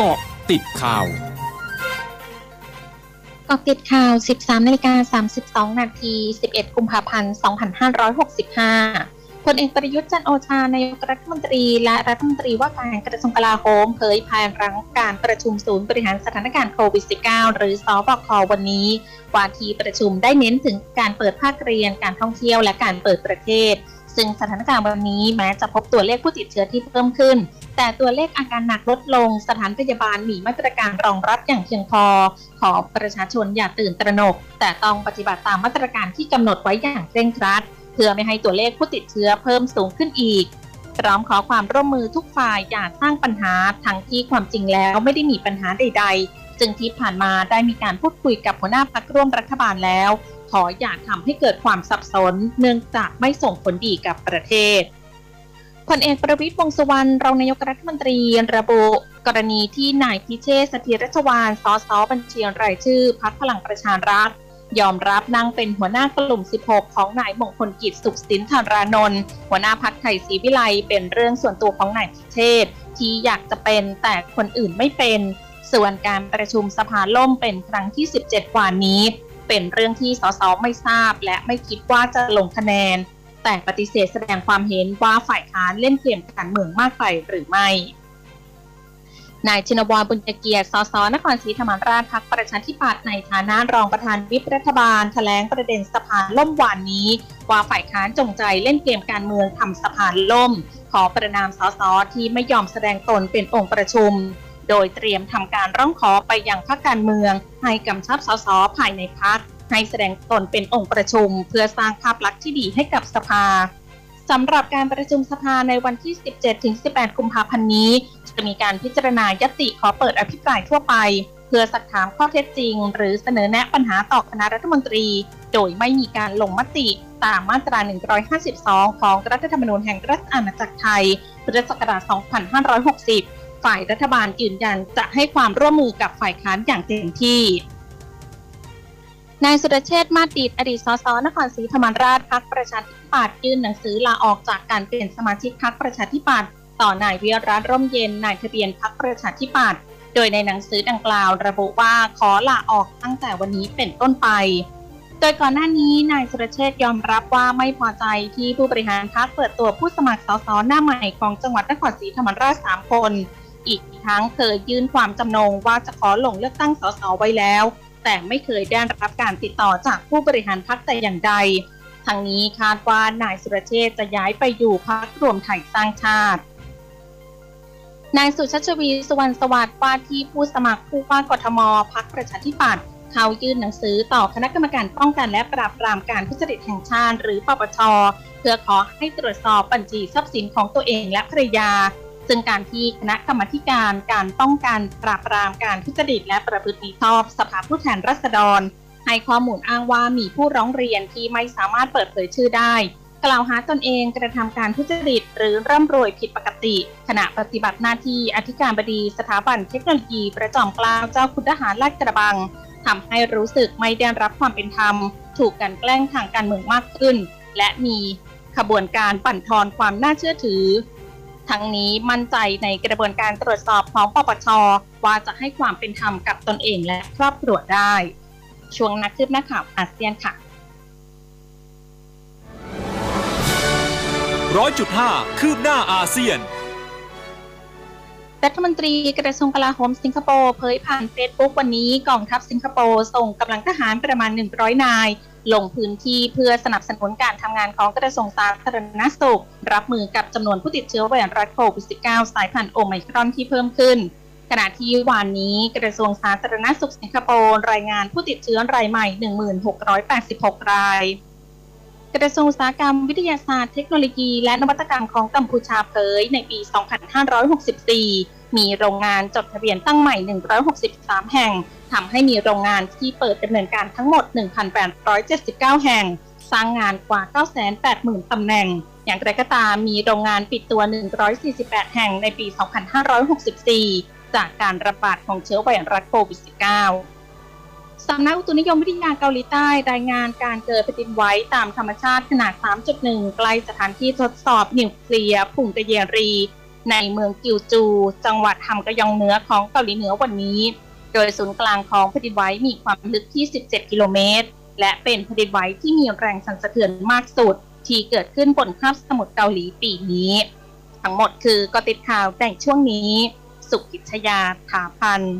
เกาะติดข่าวกาะติดข่าว 13นาฬิกา32 นาที 11 กุมภาพันธ์ 2565 พลเอกประยุทธ์จันโอชานายกรัฐมนตรีและรัฐมนตรีว่าการกระทรวงกลาโหมเผยภายหลังการประชุมศูนย์บริหารสถานการณ์โควิด -19 หรือสบควันนี้วาทีประชุมได้เน้นถึงการเปิดภาคเรียน การท่องเที่ยวและการเปิดประเทศ ซึ่งสถานการณ์วันนี้แม้จะพบตัวเลขผู้ติดเชื้อที่เพิ่มขึ้น แต่ตัวเลขอาการหนักลดลง สถานพยาบาลมีมาตรการรองรับอย่างเพียงพอ ขอประชาชนอย่าตื่นตระหนก แต่ต้องปฏิบัติตามมาตรการที่กำหนดไว้อย่างเคร่งครัด เพื่อไม่ให้ตัวเลขผู้ติดเชื้อเพิ่มสูงขึ้นอีกพร้อมขอความร่วมมือทุกฝ่ายอย่าสร้างปัญหาทั้งที่ความจริงแล้วไม่ได้มีปัญหาใด ๆ จึงที่ผ่านมาได้มีการพูดคุยกับหัวหน้าพักร่วมรัฐบาลแล้ว ขออย่าทำให้เกิดความสับสน เนื่องจากไม่ส่งผลดีกับประเทศพลเอกประวิตรวงสุวรรณรองนายกรัฐมนตรีระบุกรณีที่นายพิเชษสถิรัชวานสสบัญชีรายชื่อพักพลังประชารัฐ ยอมรับนั่งเป็นหัวหน้ากลุ่ม 16 ของนายมงคลกิจสุขสินธารานนท์หัวหน้าพักไทยศรีวิไลเป็นเรื่องส่วนตัวของนายพิเชษที่อยากจะเป็นแต่คนอื่นไม่เป็น ส่วนการประชุมสภาล่มเป็นครั้งที่ 17กว่านี้ เป็นเรื่องที่สสไม่ทราบ และไม่คิดว่าจะลงคะแนน แต่ปฏิเสธแสดงความเห็นว่าฝ่ายค้านเล่นเกมการเมืองมากไปหรือไม่นายชินวรบุญเกียรติ สส นครศรีธรรมราชพักประชาธิปัตย์ในฐานะรองประธานวิปรัฐบาลแถลงประเด็นสภาล่มวานนี้ ว่าฝ่ายค้านจงใจเล่นเกมการเมืองทำสภาล่ม ขอประนามสส ที่ไม่ยอมแสดงตนเป็นองค์ประชุม โดยเตรียมทำการร้องขอไปยังพรรคการเมือง ให้กำชับสสภายในพรรคให้แสดงตนเป็นองค์ประชุม เพื่อสร้างภาพลักษณ์ที่ดีให้กับสภาสำหรับการประชุมสภาในวันที่ 17-18 กุมภาพันธ์นี้ จะมีการพิจารณายติขอเปิดอภิปรายทั่วไป เพื่อสักถามข้อเท็จจริง หรือเสนอแนะปัญหาต่อคณะรัฐมนตรี โดยไม่มีการลงมติตามมาตรา 152 ของรัฐธรรมนูญแห่งรัฐอาณาจักรไทยพุทธศักราช 2560 ฝ่ายรัฐบาลยืนยันจะให้ความร่วมมือกับฝ่ายค้านอย่างเต็มที่นายสุรเชษฐ์มาติดอดีตสสนครศรีธรรมราชพักประชาธิปัตย์ยื่นหนังสือลาออกจากการเป็นสมาชิกพักประชาธิปัตย์ต่อนายวิรัตร่มเย็นนายทะเบียนพักประชาธิปัตย์โดยในหนังสือดังกล่าว ระบุว่าขอลาออกตั้งแต่วันนี้เป็นต้นไป โดยก่อนหน้านี้นายสุรเชษยอมรับว่าไม่พอใจที่ผู้บริหารพักเปิดตัวผู้สมัครสสหน้าใหม่ของจังหวัดนครศรีธรรมราช3คน อีกทั้งเคยยื่นความจำนงว่าจะขอลงเลือกตั้งสสไว้แล้ว แต่ไม่เคยได้รับการติดต่อจากผู้บริหารพรรคแต่อย่างใดทางนี้คาดว่านายสุรเชษจะย้ายไปอยู่พรรครวมไทยสร้างชาตินายสุชาชวีสุวรรณสวัสดิ์ว่าที่ผู้สมัครผู้ว่ากทมพักประชาธิปัตย์เขายื่นหนังสือต่อคณะกรรมการป้องกันและปราบปรามการทุจริตแห่งชาติ หรือปปชเพื่อขอให้ตรวจสอบบัญชีทรัพย์สินของตัวเองและภรรยา ซึ่งการที่คณะกรรมการการป้องกันปราบปรามการทุจริตและประพฤติมิชอบสภาผู้แทนราษฎร ให้ข้อมูลอ้างว่ามีผู้ร้องเรียนที่ไม่สามารถเปิดเผยชื่อได้ กล่าวหาตนเองกระทำการทุจริตหรือร่ำรวยผิดปกติ ขณะปฏิบัติหน้าที่อธิการบดีสถาบันเทคโนโลยีประจอมเกล้าเจ้าคุณทหารลาดกระบังทำให้รู้สึกไม่ได้รับความเป็นธรรม ถูกกันแกล้งทางการเมืองมากขึ้น และมีขบวนการปั่นทอนความน่าเชื่อถือ ทั้งนี้มั่นใจในกระบวนการตรวจสอบของปปชว่าจะให้ความเป็นธรรมกับตนเองและครอบครัวได้ ช่วงนักคืบหน้าข่าวอาเซียนค่ะร้อยจุดห้าคืบหน้าอาเซียนรัฐมนตรีกระทรวงกลาโหมสิงคโปร์เผยผ่านเฟซบุ๊กวันนี้กองทัพสิงคโปร์ส่งกำลังทหารประมาณ 100 นาย ลงพื้นที่เพื่อสนับสนุนการทำงานของกระทรวงสาธารณสุข รับมือกับจำนวนผู้ติดเชื้อไวรัสโควิด -19 สายพันธุ์โอไมครอนที่เพิ่มขึ้น ขณะที่วันนี้กระทรวงสาธารณสุขสิงคโปร์รายงานผู้ติดเชื้อรายใหม่ 1686 รายกระทรวงอุตสาหกรรมวิทยาศาสตร์เทคโนโลยี และนวัตกรรมของกัมพูชาเผยในปี 2564 มีโรงงานจดทะเบียนตั้งใหม่ 163 แห่ง ทำให้มีโรงงานที่เปิดดำเนินการทั้งหมด 1,879 แห่ง สร้างงานกว่า 980,000 ตำแหน่ง อย่างไรก็ตามมีโรงงานปิดตัว 148 แห่งในปี 2564 จากการระบาดของเชื้อไวรัสโควิด -19 สำนักอุตุนิยมวิทยาเกาหลีใต้รายงานการเกิดแผ่นดินไหวตามธรรมชาติขนาด 3.1 ใกล้สถานที่ทดสอบนิวเคลียร์พุ่งตะเยรีในในเมืองกิวจู จังหวัดฮัมกยองเหนือของเกาหลีเหนือวันนี้ โดยศูนย์กลางของแผ่นดินไหวมีความลึกที่ 17 กิโลเมตร และเป็นแผ่นดินไหวที่มีแรงสั่นสะเทือนมากสุด ที่เกิดขึ้นบนคาบสมุทรเกาหลีปีนี้ ทั้งหมดคือกติดข่าวแต่งช่วงนี้ สุขิชยาถาพันธ์